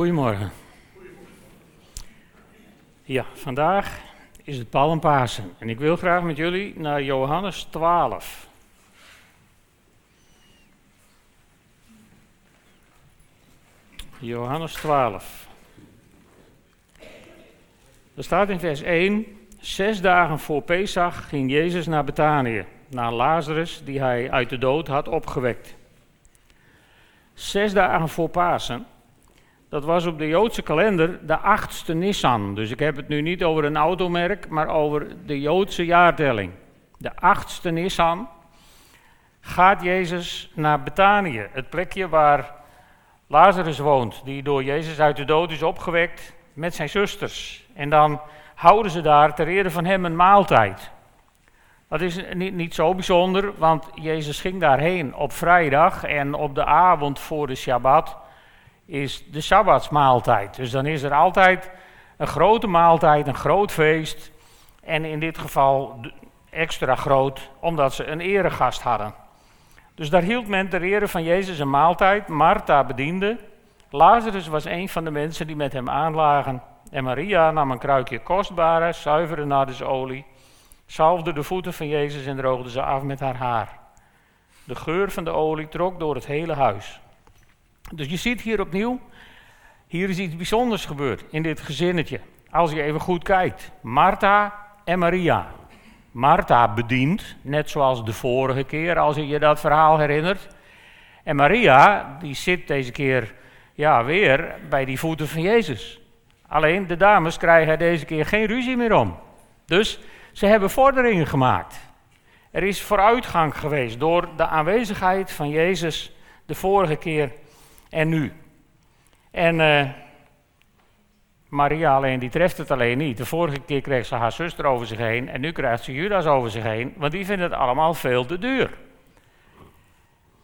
Goedemorgen. Ja, vandaag is het Palmpasen en ik wil graag met jullie naar Johannes 12. Johannes 12. Er staat in vers 1: Zes dagen voor Pesach ging Jezus naar Betanië, naar Lazarus, die hij uit de dood had opgewekt. Zes dagen voor Pasen dat was op de Joodse kalender de achtste Nissan. Dus ik heb het nu niet over een automerk, maar over de Joodse jaartelling. De achtste Nissan gaat Jezus naar Betanië, het plekje waar Lazarus woont, die door Jezus uit de dood is opgewekt met zijn zusters. En dan houden ze daar ter ere van hem een maaltijd. Dat is niet, niet zo bijzonder, want Jezus ging daarheen op vrijdag en op de avond voor de Shabbat is de Sabbatsmaaltijd. Dus dan is er altijd een grote maaltijd, een groot feest. En in dit geval extra groot, omdat ze een eregast hadden. Dus daar hield men ter ere van Jezus een maaltijd. Martha bediende. Lazarus was een van de mensen die met hem aanlagen. En Maria nam een kruikje kostbare, zuivere nardesolie, zalfde de voeten van Jezus en droogde ze af met haar haar. De geur van de olie trok door het hele huis. Dus je ziet hier opnieuw, hier is iets bijzonders gebeurd in dit gezinnetje. Als je even goed kijkt, Martha en Maria. Martha bedient, net zoals de vorige keer, als je je dat verhaal herinnert. En Maria, die zit deze keer ja, weer bij die voeten van Jezus. Alleen de dames krijgen deze keer geen ruzie meer om. Dus ze hebben vorderingen gemaakt. Er is vooruitgang geweest door de aanwezigheid van Jezus de vorige keer en nu. En uh, Maria alleen, die treft het alleen niet. De vorige keer kreeg ze haar zuster over zich heen en nu krijgt ze Judas over zich heen, want die vinden het allemaal veel te duur.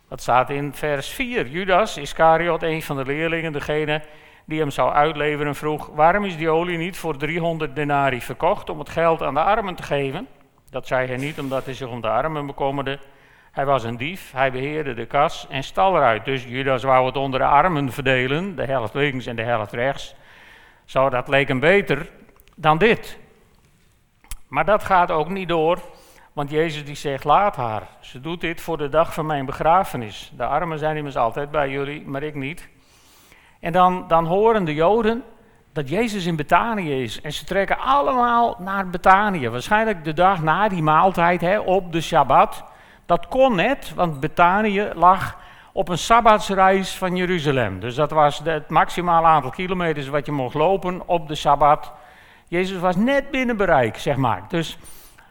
Dat staat in vers 4. Judas, Iscariot, een van de leerlingen, degene die hem zou uitleveren, vroeg: Waarom is die olie niet voor 300 denari verkocht om het geld aan de armen te geven? Dat zei hij niet omdat hij zich om de armen bekommerde, hij was een dief, hij beheerde de kas en stal eruit. Dus Judas wou het onder de armen verdelen, de helft links en de helft rechts. Zo, dat leek hem beter dan dit. Maar dat gaat ook niet door, want Jezus die zegt, laat haar. Ze doet dit voor de dag van mijn begrafenis. De armen zijn immers altijd bij jullie, maar ik niet. En dan, dan horen de Joden dat Jezus in Betanië is. En ze trekken allemaal naar Betanië. Waarschijnlijk de dag na die maaltijd, hè, op de Shabbat. Dat kon net, want Betanië lag op een sabbatsreis van Jeruzalem. Dus dat was het maximale aantal kilometers wat je mocht lopen op de sabbat. Jezus was net binnen bereik, zeg maar. Dus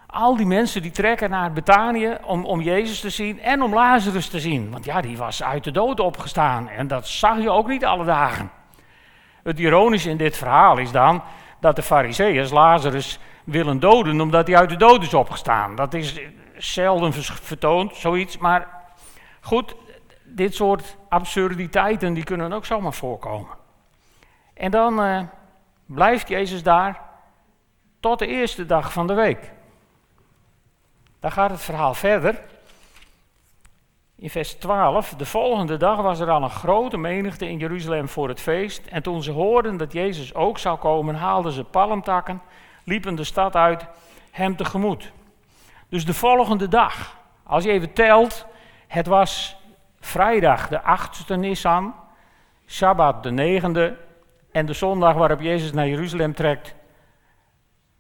al die mensen die trekken naar Betanië om, om Jezus te zien en om Lazarus te zien. Want ja, die was uit de dood opgestaan en dat zag je ook niet alle dagen. Het ironische in dit verhaal is dan dat de fariseeërs Lazarus willen doden omdat hij uit de dood is opgestaan. Dat is zelden vertoond, zoiets. Maar goed, dit soort absurditeiten die kunnen ook zomaar voorkomen. En dan uh, blijft Jezus daar tot de eerste dag van de week. Dan gaat het verhaal verder. In vers 12, de volgende dag was er al een grote menigte in Jeruzalem voor het feest. En toen ze hoorden dat Jezus ook zou komen, haalden ze palmtakken, liepen de stad uit hem tegemoet. Dus de volgende dag, als je even telt, het was vrijdag de 8e Nissan, Shabbat de negende en de zondag waarop Jezus naar Jeruzalem trekt,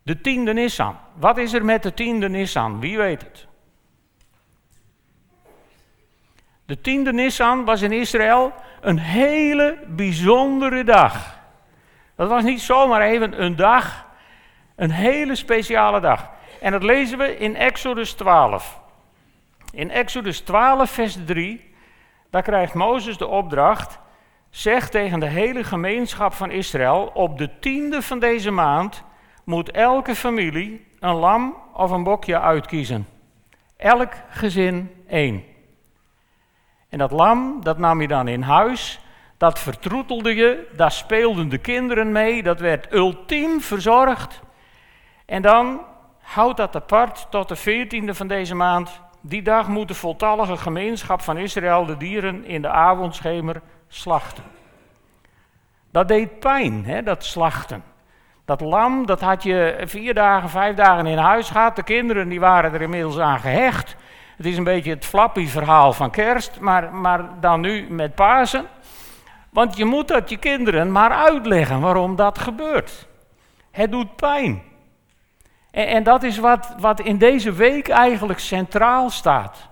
de tiende Nissan. Wat is er met de tiende Nissan? Wie weet het? De tiende Nissan was in Israël een hele bijzondere dag. Dat was niet zomaar even een dag, een hele speciale dag. En dat lezen we in Exodus 12. In Exodus 12, vers 3, daar krijgt Mozes de opdracht: zeg tegen de hele gemeenschap van Israël: op de tiende van deze maand moet elke familie een lam of een bokje uitkiezen. Elk gezin één. En dat lam, dat nam je dan in huis, dat vertroetelde je, daar speelden de kinderen mee, dat werd ultiem verzorgd. En dan Houd dat apart tot de veertiende van deze maand. Die dag moet de voltallige gemeenschap van Israël de dieren in de avondschemer slachten. Dat deed pijn, hè, dat slachten. Dat lam, dat had je vier dagen, vijf dagen in huis gehad. De kinderen die waren er inmiddels aan gehecht. Het is een beetje het flappy verhaal van kerst, maar, maar dan nu met Pasen. Want je moet dat je kinderen maar uitleggen waarom dat gebeurt. Het doet pijn. En, en dat is wat, wat in deze week eigenlijk centraal staat.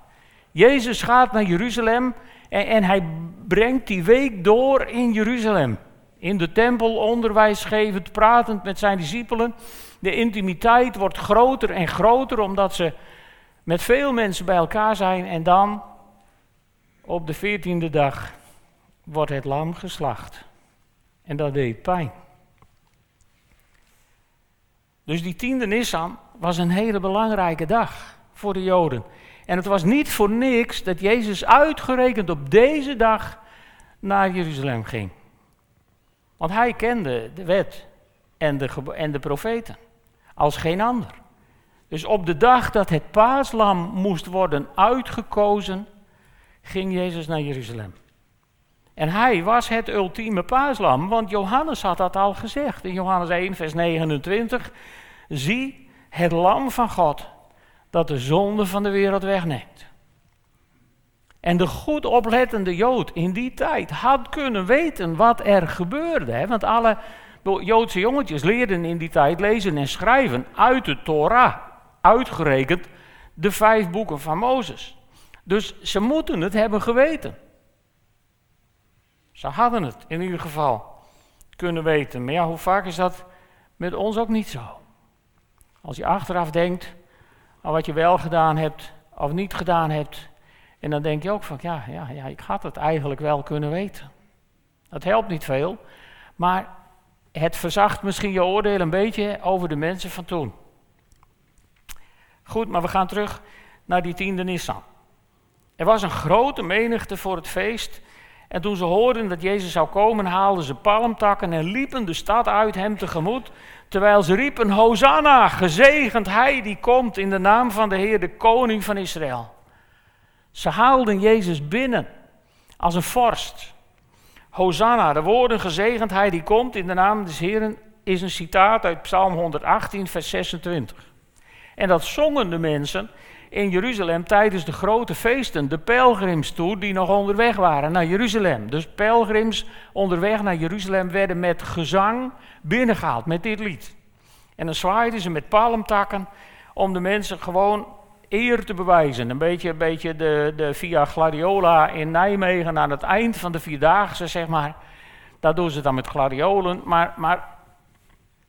Jezus gaat naar Jeruzalem en, en hij brengt die week door in Jeruzalem. In de tempel onderwijsgevend, pratend met zijn discipelen. De intimiteit wordt groter en groter omdat ze met veel mensen bij elkaar zijn. En dan, op de veertiende dag, wordt het lam geslacht. En dat deed pijn. Dus die tiende Nissan was een hele belangrijke dag voor de Joden. En het was niet voor niks dat Jezus uitgerekend op deze dag naar Jeruzalem ging. Want hij kende de wet en de, en de profeten als geen ander. Dus op de dag dat het paaslam moest worden uitgekozen, ging Jezus naar Jeruzalem. En hij was het ultieme paaslam, want Johannes had dat al gezegd in Johannes 1, vers 29. Zie het lam van God dat de zonde van de wereld wegneemt. En de goed oplettende Jood in die tijd had kunnen weten wat er gebeurde. Hè? Want alle Joodse jongetjes leerden in die tijd lezen en schrijven uit de Torah. Uitgerekend de vijf boeken van Mozes. Dus ze moeten het hebben geweten. Ze hadden het in ieder geval kunnen weten. Maar ja, hoe vaak is dat met ons ook niet zo? Als je achteraf denkt aan wat je wel gedaan hebt of niet gedaan hebt. En dan denk je ook van, ja, ja, ja, ik had het eigenlijk wel kunnen weten. Dat helpt niet veel, maar het verzacht misschien je oordeel een beetje over de mensen van toen. Goed, maar we gaan terug naar die tiende Nissan. Er was een grote menigte voor het feest en toen ze hoorden dat Jezus zou komen, haalden ze palmtakken en liepen de stad uit hem tegemoet. Terwijl ze riepen, Hosanna, gezegend hij die komt in de naam van de Heer, de koning van Israël. Ze haalden Jezus binnen als een vorst. Hosanna, de woorden gezegend hij die komt in de naam des Heeren, is een citaat uit Psalm 118, vers 26. En dat zongen de mensen in Jeruzalem tijdens de grote feesten, de pelgrims toe, die nog onderweg waren naar Jeruzalem. Dus pelgrims onderweg naar Jeruzalem werden met gezang binnengehaald met dit lied. En dan zwaaiden ze met palmtakken om de mensen gewoon eer te bewijzen. Een beetje, een beetje de, de Via Gladiola in Nijmegen aan het eind van de Vierdaagse, zeg maar. Daar doen ze dan met gladiolen, maar, maar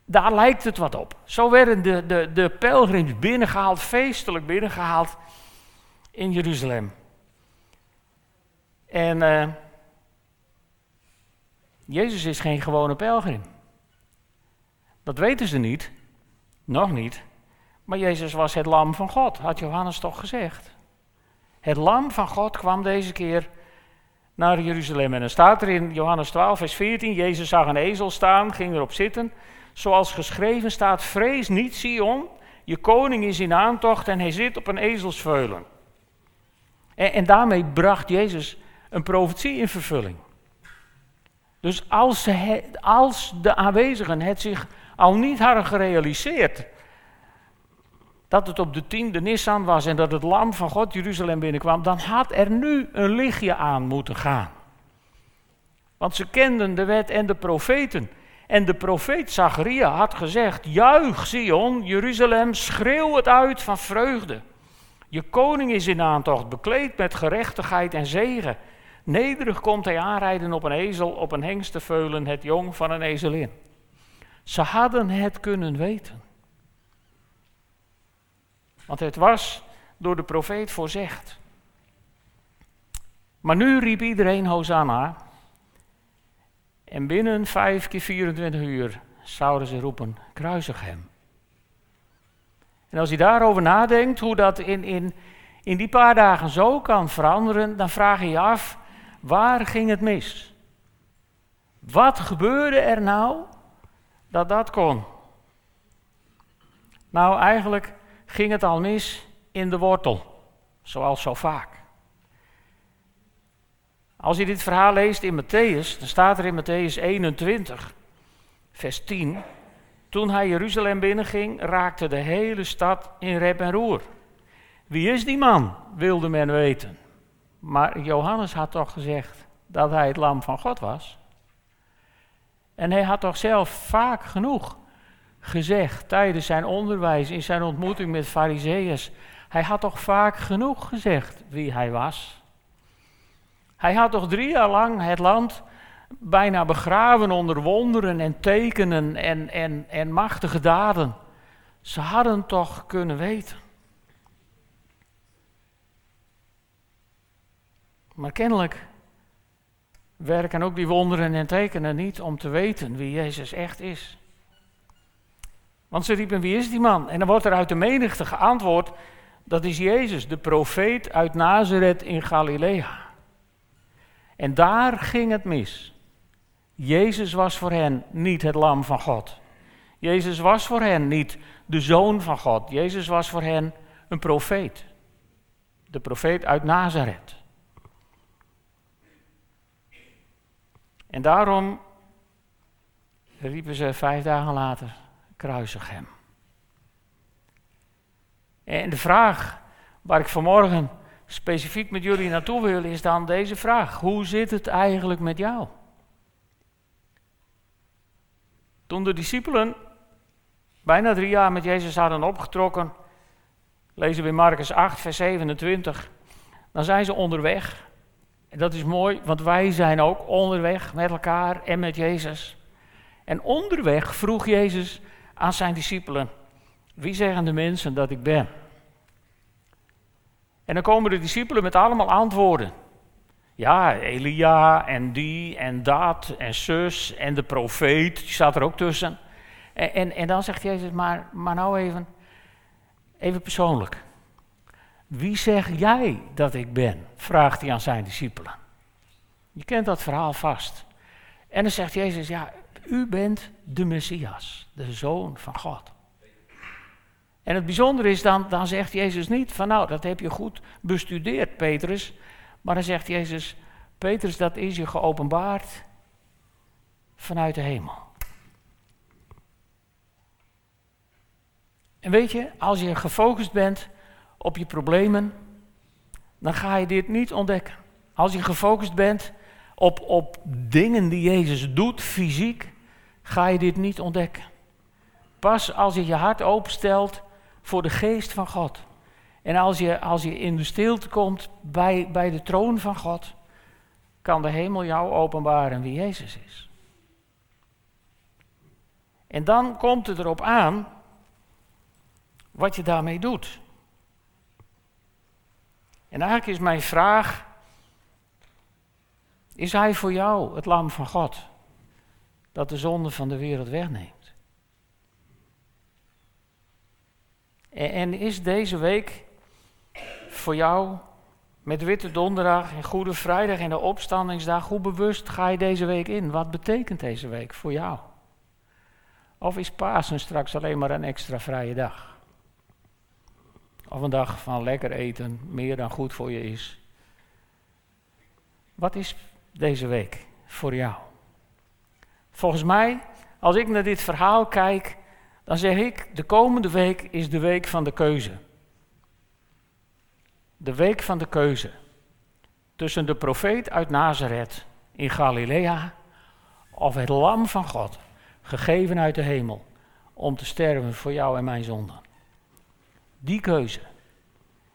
daar lijkt het wat op. Zo werden de, de, de pelgrims binnengehaald, feestelijk binnengehaald in Jeruzalem. En uh, Jezus is geen gewone pelgrim. Dat weten ze niet, nog niet. Maar Jezus was het lam van God, had Johannes toch gezegd. Het lam van God kwam deze keer naar Jeruzalem. En dan staat er in Johannes 12, vers 14, Jezus zag een ezel staan, ging erop zitten zoals geschreven staat: Vrees niet, Sion, je koning is in aantocht en hij zit op een ezelsveulen. En, en daarmee bracht Jezus een profetie in vervulling. Dus als, ze, als de aanwezigen het zich al niet hadden gerealiseerd dat het op de tiende Nissan was en dat het lam van God Jeruzalem binnenkwam, dan had er nu een lichtje aan moeten gaan. Want ze kenden de wet en de profeten. En de profeet Zacharia had gezegd: Juich, Sion, Jeruzalem, schreeuw het uit van vreugde. Je koning is in aantocht, bekleed met gerechtigheid en zegen. Nederig komt hij aanrijden op een ezel, op een hengsteveulen, het jong van een ezelin. Ze hadden het kunnen weten. Want het was door de profeet voorzegd. Maar nu riep iedereen Hosanna. En binnen vijf keer 24 uur zouden ze roepen, kruisig hem. En als je daarover nadenkt, hoe dat in, in, in die paar dagen zo kan veranderen, dan vraag je je af, waar ging het mis? Wat gebeurde er nou dat dat kon? Nou, eigenlijk ging het al mis in de wortel, zoals zo vaak. Als je dit verhaal leest in Matthäus, dan staat er in Matthäus 21, vers 10. Toen hij Jeruzalem binnenging, raakte de hele stad in rep en roer. Wie is die man, wilde men weten. Maar Johannes had toch gezegd dat hij het lam van God was. En hij had toch zelf vaak genoeg gezegd tijdens zijn onderwijs, in zijn ontmoeting met Fariseeërs. Hij had toch vaak genoeg gezegd wie hij was. Hij had toch drie jaar lang het land bijna begraven onder wonderen en tekenen en, en, en machtige daden. Ze hadden toch kunnen weten. Maar kennelijk werken ook die wonderen en tekenen niet om te weten wie Jezus echt is. Want ze riepen, wie is die man? En dan wordt er uit de menigte geantwoord, dat is Jezus, de profeet uit Nazareth in Galilea. En daar ging het mis. Jezus was voor hen niet het lam van God. Jezus was voor hen niet de zoon van God. Jezus was voor hen een profeet. De profeet uit Nazareth. En daarom riepen ze vijf dagen later, kruisig hem. En de vraag waar ik vanmorgen specifiek met jullie naartoe wil, is dan deze vraag. Hoe zit het eigenlijk met jou? Toen de discipelen bijna drie jaar met Jezus hadden opgetrokken, lezen we in Marcus 8, vers 27, dan zijn ze onderweg. En dat is mooi, want wij zijn ook onderweg met elkaar en met Jezus. En onderweg vroeg Jezus aan zijn discipelen, wie zeggen de mensen dat ik ben? En dan komen de discipelen met allemaal antwoorden. Ja, Elia en die en dat en zus en de profeet, die staat er ook tussen. En, en, en dan zegt Jezus, maar, maar nou even, even persoonlijk. Wie zeg jij dat ik ben? vraagt hij aan zijn discipelen. Je kent dat verhaal vast. En dan zegt Jezus, ja, u bent de Messias, de Zoon van God. En het bijzondere is dan, dan zegt Jezus niet van nou, dat heb je goed bestudeerd, Petrus. Maar dan zegt Jezus, Petrus, dat is je geopenbaard vanuit de hemel. En weet je, als je gefocust bent op je problemen, dan ga je dit niet ontdekken. Als je gefocust bent op, op dingen die Jezus doet, fysiek, ga je dit niet ontdekken. Pas als je je hart openstelt voor de geest van God. En als je, als je in de stilte komt bij, bij de troon van God, kan de hemel jou openbaren wie Jezus is. En dan komt het erop aan wat je daarmee doet. En eigenlijk is mijn vraag: is Hij voor jou het lam van God dat de zonde van de wereld wegneemt? En is deze week voor jou met Witte Donderdag en Goede Vrijdag en de Opstandingsdag, hoe bewust ga je deze week in? Wat betekent deze week voor jou? Of is Pasen straks alleen maar een extra vrije dag? Of een dag van lekker eten, meer dan goed voor je is? Wat is deze week voor jou? Volgens mij, als ik naar dit verhaal kijk, dan zeg ik, de komende week is de week van de keuze. De week van de keuze. Tussen de profeet uit Nazareth in Galilea of het lam van God, gegeven uit de hemel, om te sterven voor jou en mijn zonden. Die keuze.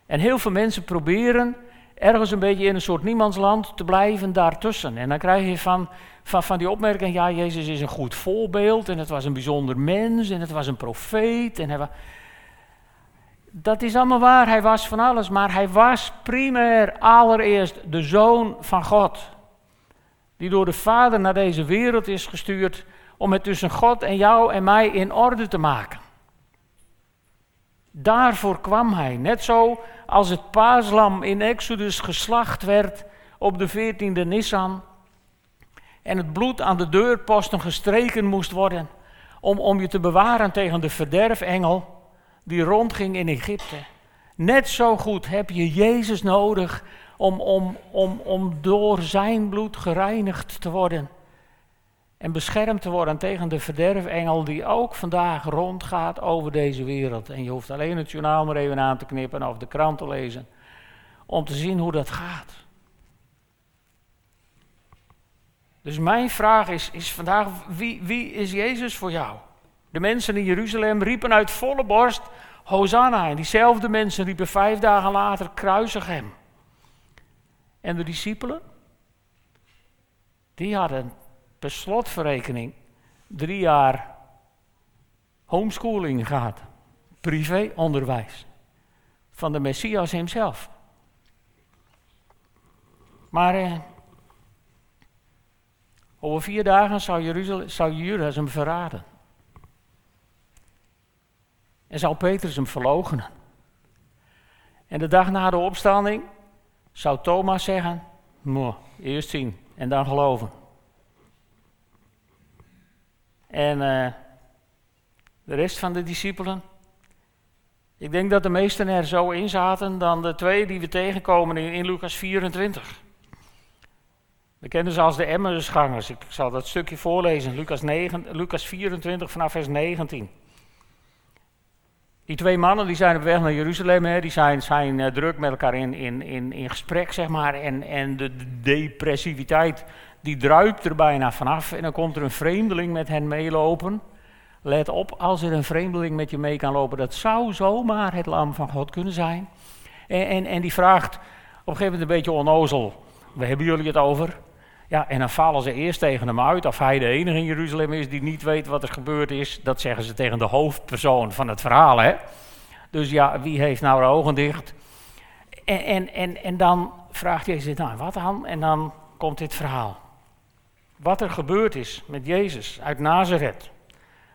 En heel veel mensen proberen ergens een beetje in een soort niemandsland te blijven daartussen. En dan krijg je van, van, die opmerking, ja, Jezus is een goed voorbeeld en het was een bijzonder mens en het was een profeet. En Dat is allemaal waar, hij was van alles, maar hij was primair allereerst de zoon van God. Die door de Vader naar deze wereld is gestuurd om het tussen God en jou en mij in orde te maken. Daarvoor kwam hij. Net zo als het paaslam in Exodus geslacht werd op de 14e Nissan. En het bloed aan de deurposten gestreken moest worden. Om, om je te bewaren tegen de verderfengel die rondging in Egypte. Net zo goed heb je Jezus nodig om, om, om, om door zijn bloed gereinigd te worden. En beschermd te worden tegen de verderfengel die ook vandaag rondgaat over deze wereld. En je hoeft alleen het journaal maar even aan te knippen of de krant te lezen. Om te zien hoe dat gaat. Dus mijn vraag is, is vandaag, wie, wie is Jezus voor jou? De mensen in Jeruzalem riepen uit volle borst, Hosanna. En diezelfde mensen riepen vijf dagen later, kruisig hem. En de discipelen, die hadden per slotverrekening drie jaar homeschooling gehad. Privéonderwijs. Van de Messias hemzelf. Maar eh, over vier dagen zou, Jeruzalem, zou Judas hem verraden. En zou Petrus hem verloochenen. En de dag na de opstanding zou Thomas zeggen: eerst zien en dan geloven. En uh, de rest van de discipelen. Ik denk dat de meesten er zo in zaten dan de twee die we tegenkomen in, Lucas 24. We kennen ze als de Emmausgangers. Ik zal dat stukje voorlezen, Lucas, 9, Lucas 24 vanaf vers 19. Die twee mannen die zijn op weg naar Jeruzalem, hè, die zijn, zijn uh, druk met elkaar in, in, in, in gesprek, zeg maar. En, en de depressiviteit die druipt er bijna vanaf. En dan komt er een vreemdeling met hen meelopen. Let op, als er een vreemdeling met je mee kan lopen, dat zou zomaar het lam van God kunnen zijn. En, en, en die vraagt op een gegeven moment een beetje onnozel, waar hebben jullie het over? Ja, en dan vallen ze eerst tegen hem uit of hij de enige in Jeruzalem is die niet weet wat er gebeurd is. Dat zeggen ze tegen de hoofdpersoon van het verhaal, hè. Dus ja, wie heeft nou de ogen dicht? En, en, en, en dan vraagt Jezus, nou wat dan? En dan komt dit verhaal. Wat er gebeurd is met Jezus uit Nazareth.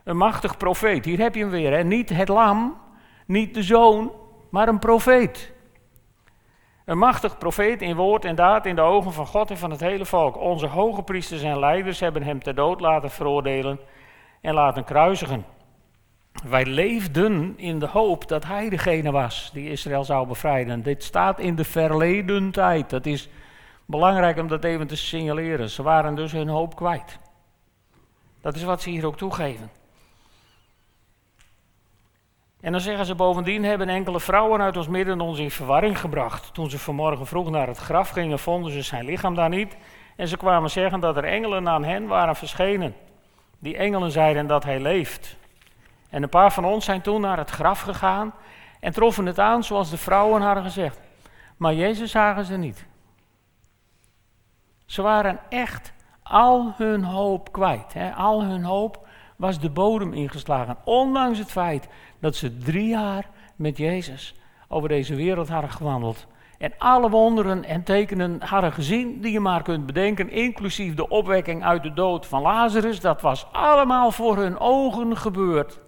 Een machtig profeet, hier heb je hem weer. Hè? Niet het lam, niet de zoon, maar een profeet. Een machtig profeet in woord en daad in de ogen van God en van het hele volk. Onze hoge priesters en leiders hebben hem ter dood laten veroordelen en laten kruisigen. Wij leefden in de hoop dat hij degene was die Israël zou bevrijden. Dit staat in de verleden tijd. Dat is belangrijk om dat even te signaleren. Ze waren dus hun hoop kwijt. Dat is wat ze hier ook toegeven. En dan zeggen ze bovendien, hebben enkele vrouwen uit ons midden ons in verwarring gebracht. Toen ze vanmorgen vroeg naar het graf gingen, vonden ze zijn lichaam daar niet. En ze kwamen zeggen dat er engelen aan hen waren verschenen. Die engelen zeiden dat hij leeft. En een paar van ons zijn toen naar het graf gegaan en troffen het aan zoals de vrouwen hadden gezegd. Maar Jezus zagen ze niet. Ze waren echt al hun hoop kwijt. Hè? Al hun hoop was de bodem ingeslagen. Ondanks het feit dat ze drie jaar met Jezus over deze wereld hadden gewandeld. En alle wonderen en tekenen hadden gezien die je maar kunt bedenken, inclusief de opwekking uit de dood van Lazarus. Dat was allemaal voor hun ogen gebeurd.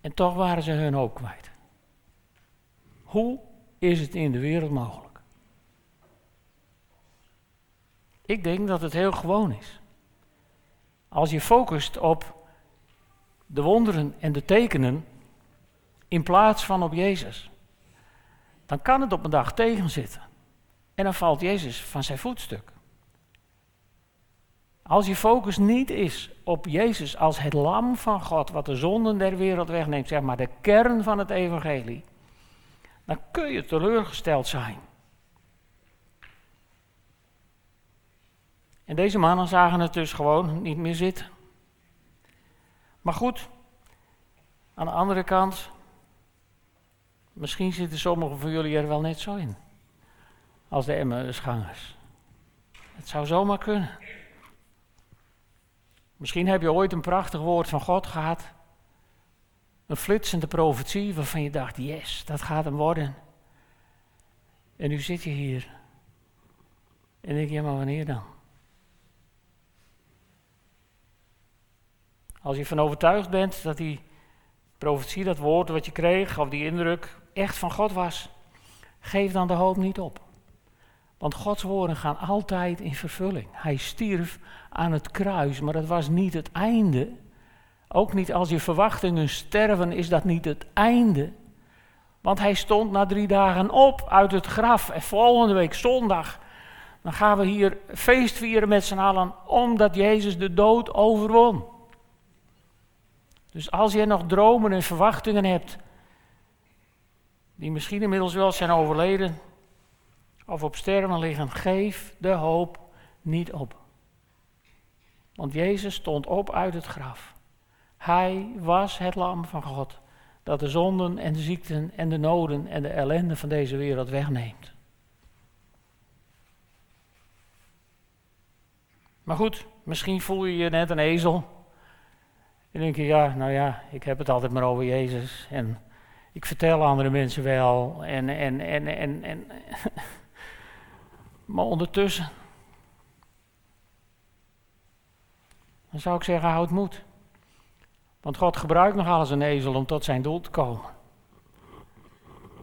En toch waren ze hun hoop kwijt. Hoe is het in de wereld mogelijk? Ik denk dat het heel gewoon is. Als je focust op de wonderen en de tekenen in plaats van op Jezus, dan kan het op een dag tegenzitten. En dan valt Jezus van zijn voetstuk. Als je focus niet is op Jezus als het lam van God, wat de zonden der wereld wegneemt, zeg maar de kern van het evangelie, dan kun je teleurgesteld zijn. En deze mannen zagen het dus gewoon niet meer zitten. Maar goed, aan de andere kant, misschien zitten sommigen van jullie er wel net zo in. Als de Emmausgangers. Het zou zomaar kunnen. Misschien heb je ooit een prachtig woord van God gehad. Een flitsende profetie waarvan je dacht, yes, dat gaat hem worden. En nu zit je hier. En denk je, ja, maar wanneer dan? Als je van overtuigd bent dat die profetie, dat woord wat je kreeg, of die indruk, echt van God was, geef dan de hoop niet op. Want Gods woorden gaan altijd in vervulling. Hij stierf aan het kruis, maar dat was niet het einde. Ook niet als je verwachtingen sterven, is dat niet het einde. Want hij stond na drie dagen op uit het graf. En volgende week zondag, dan gaan we hier feest vieren met z'n allen, omdat Jezus de dood overwon. Dus als je nog dromen en verwachtingen hebt, die misschien inmiddels wel zijn overleden, of op sterven liggen, geef de hoop niet op. Want Jezus stond op uit het graf. Hij was het lam van God dat de zonden en de ziekten en de noden en de ellende van deze wereld wegneemt. Maar goed, misschien voel je je net een ezel. En denk je, ja, nou ja, ik heb het altijd maar over Jezus. En ik vertel andere mensen wel. En, en, en, en, en. maar ondertussen. Dan zou ik zeggen, houd moed. Want God gebruikt nog alles een ezel om tot zijn doel te komen.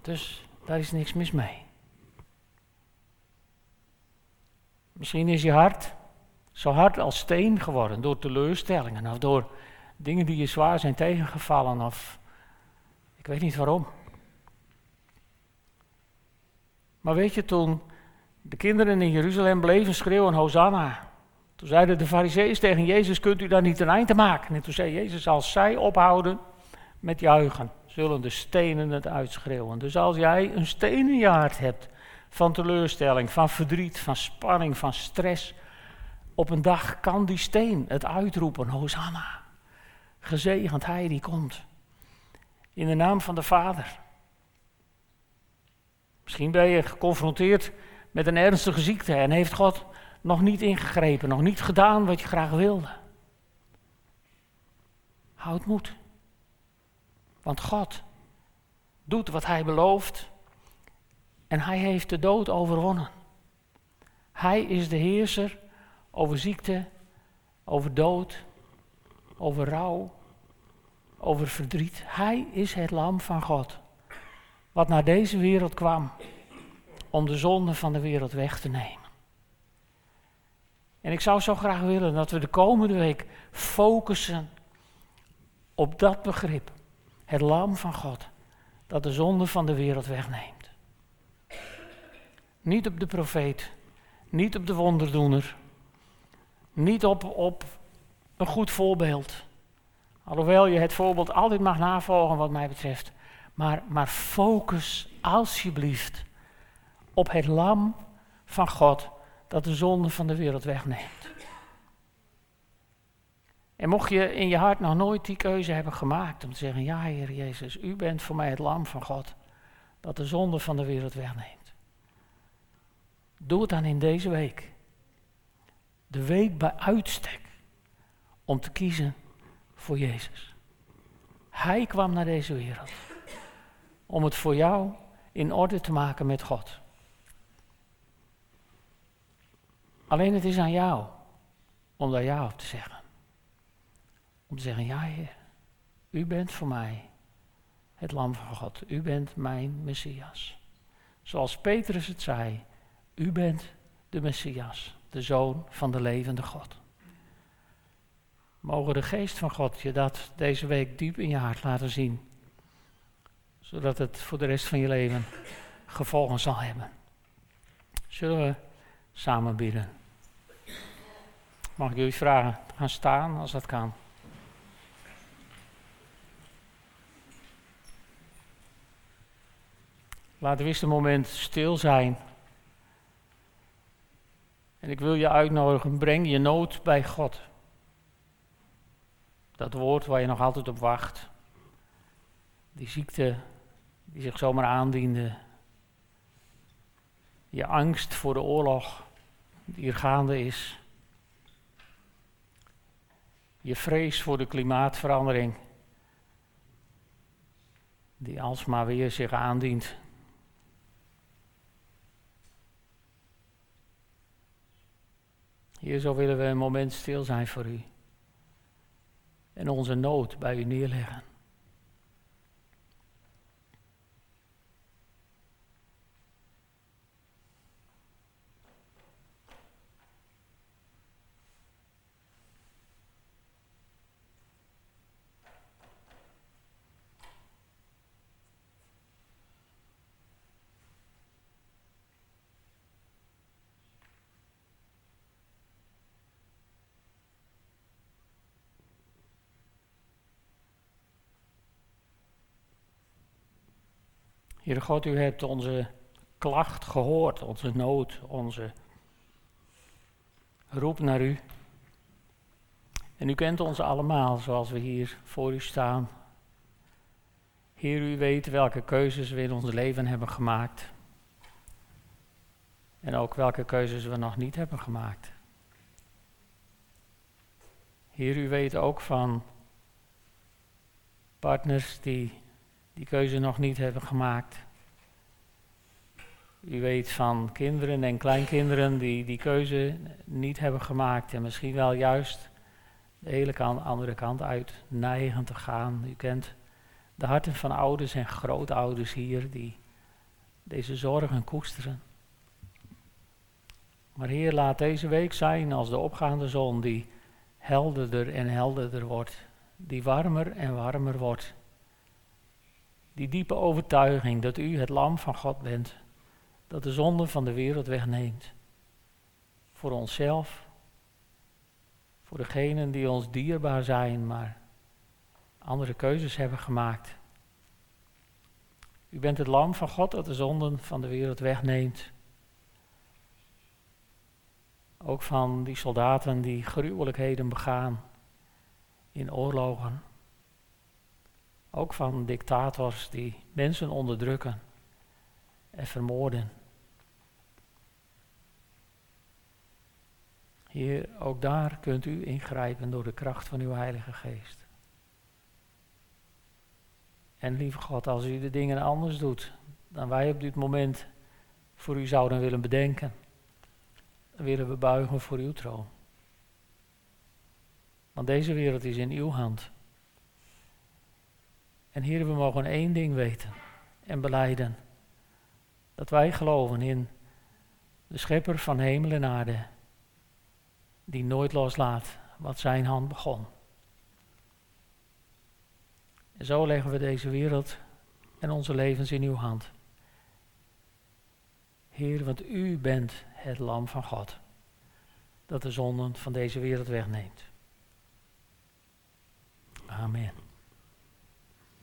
Dus daar is niks mis mee. Misschien is je hart zo hard als steen geworden door teleurstellingen of door dingen die je zwaar zijn tegengevallen of ik weet niet waarom. Maar weet je, toen de kinderen in Jeruzalem bleven schreeuwen Hosanna, toen zeiden de fariseeën tegen Jezus, kunt u daar niet een eind te maken? En toen zei Jezus, als zij ophouden met juichen, zullen de stenen het uitschreeuwen. Dus als jij een steen in je hebt van teleurstelling, van verdriet, van spanning, van stress, op een dag kan die steen het uitroepen, Hosanna. Gezegend hij die komt. In de naam van de Vader. Misschien ben je geconfronteerd met een ernstige ziekte en heeft God nog niet ingegrepen, nog niet gedaan wat je graag wilde. Houd moed. Want God doet wat Hij belooft en Hij heeft de dood overwonnen. Hij is de heerser over ziekte, over dood, over rouw, over verdriet. Hij is het lam van God, wat naar deze wereld kwam om de zonde van de wereld weg te nemen. En ik zou zo graag willen dat we de komende week focussen op dat begrip. Het lam van God, dat de zonde van de wereld wegneemt. Niet op de profeet, niet op de wonderdoener, niet op, op een goed voorbeeld. Alhoewel je het voorbeeld altijd mag navolgen wat mij betreft. Maar, maar focus alsjeblieft op het lam van God dat de zonde van de wereld wegneemt. En mocht je in je hart nog nooit die keuze hebben gemaakt om te zeggen, ja Heer Jezus, u bent voor mij het lam van God dat de zonde van de wereld wegneemt. Doe het dan in deze week. De week bij uitstek om te kiezen voor Jezus. Hij kwam naar deze wereld om het voor jou in orde te maken met God. Alleen het is aan jou om daar ja op te zeggen. Om te zeggen, ja Heer, u bent voor mij het lam van God. U bent mijn Messias. Zoals Petrus het zei, u bent de Messias, de Zoon van de levende God. Mogen de geest van God je dat deze week diep in je hart laten zien. Zodat het voor de rest van je leven gevolgen zal hebben. Zullen we samen bidden? Mag ik jullie vragen te gaan staan als dat kan? Laten we eens een moment stil zijn. En ik wil je uitnodigen, breng je nood bij God. Dat woord waar je nog altijd op wacht. Die ziekte die zich zomaar aandiende. Je angst voor de oorlog die er gaande is. Je vrees voor de klimaatverandering, die alsmaar weer zich aandient. Hier zo willen we een moment stil zijn voor u en onze nood bij u neerleggen. Heere God, u hebt onze klacht gehoord, onze nood, onze roep naar u. En u kent ons allemaal zoals we hier voor u staan. Heer, u weet welke keuzes we in ons leven hebben gemaakt. En ook welke keuzes we nog niet hebben gemaakt. Heer, u weet ook van partners die die keuze nog niet hebben gemaakt. U weet van kinderen en kleinkinderen die die keuze niet hebben gemaakt en misschien wel juist de hele andere kant uit neigen te gaan. U kent de harten van ouders en grootouders hier die deze zorgen koesteren. Maar Heer, laat deze week zijn als de opgaande zon die helderder en helderder wordt, die warmer en warmer wordt. Die diepe overtuiging dat U het lam van God bent, dat de zonde van de wereld wegneemt. Voor onszelf, voor degenen die ons dierbaar zijn, maar andere keuzes hebben gemaakt. U bent het lam van God dat de zonden van de wereld wegneemt. Ook van die soldaten die gruwelijkheden begaan in oorlogen. Ook van dictators die mensen onderdrukken en vermoorden. Heer, ook daar kunt u ingrijpen door de kracht van uw Heilige Geest. En lieve God, als u de dingen anders doet dan wij op dit moment voor u zouden willen bedenken, dan willen we buigen voor uw troon. Want deze wereld is in uw hand. En Heer, we mogen één ding weten en beleiden. Dat wij geloven in de schepper van hemel en aarde, die nooit loslaat wat zijn hand begon. En zo leggen we deze wereld en onze levens in uw hand. Heer, want u bent het lam van God, dat de zonden van deze wereld wegneemt. Amen.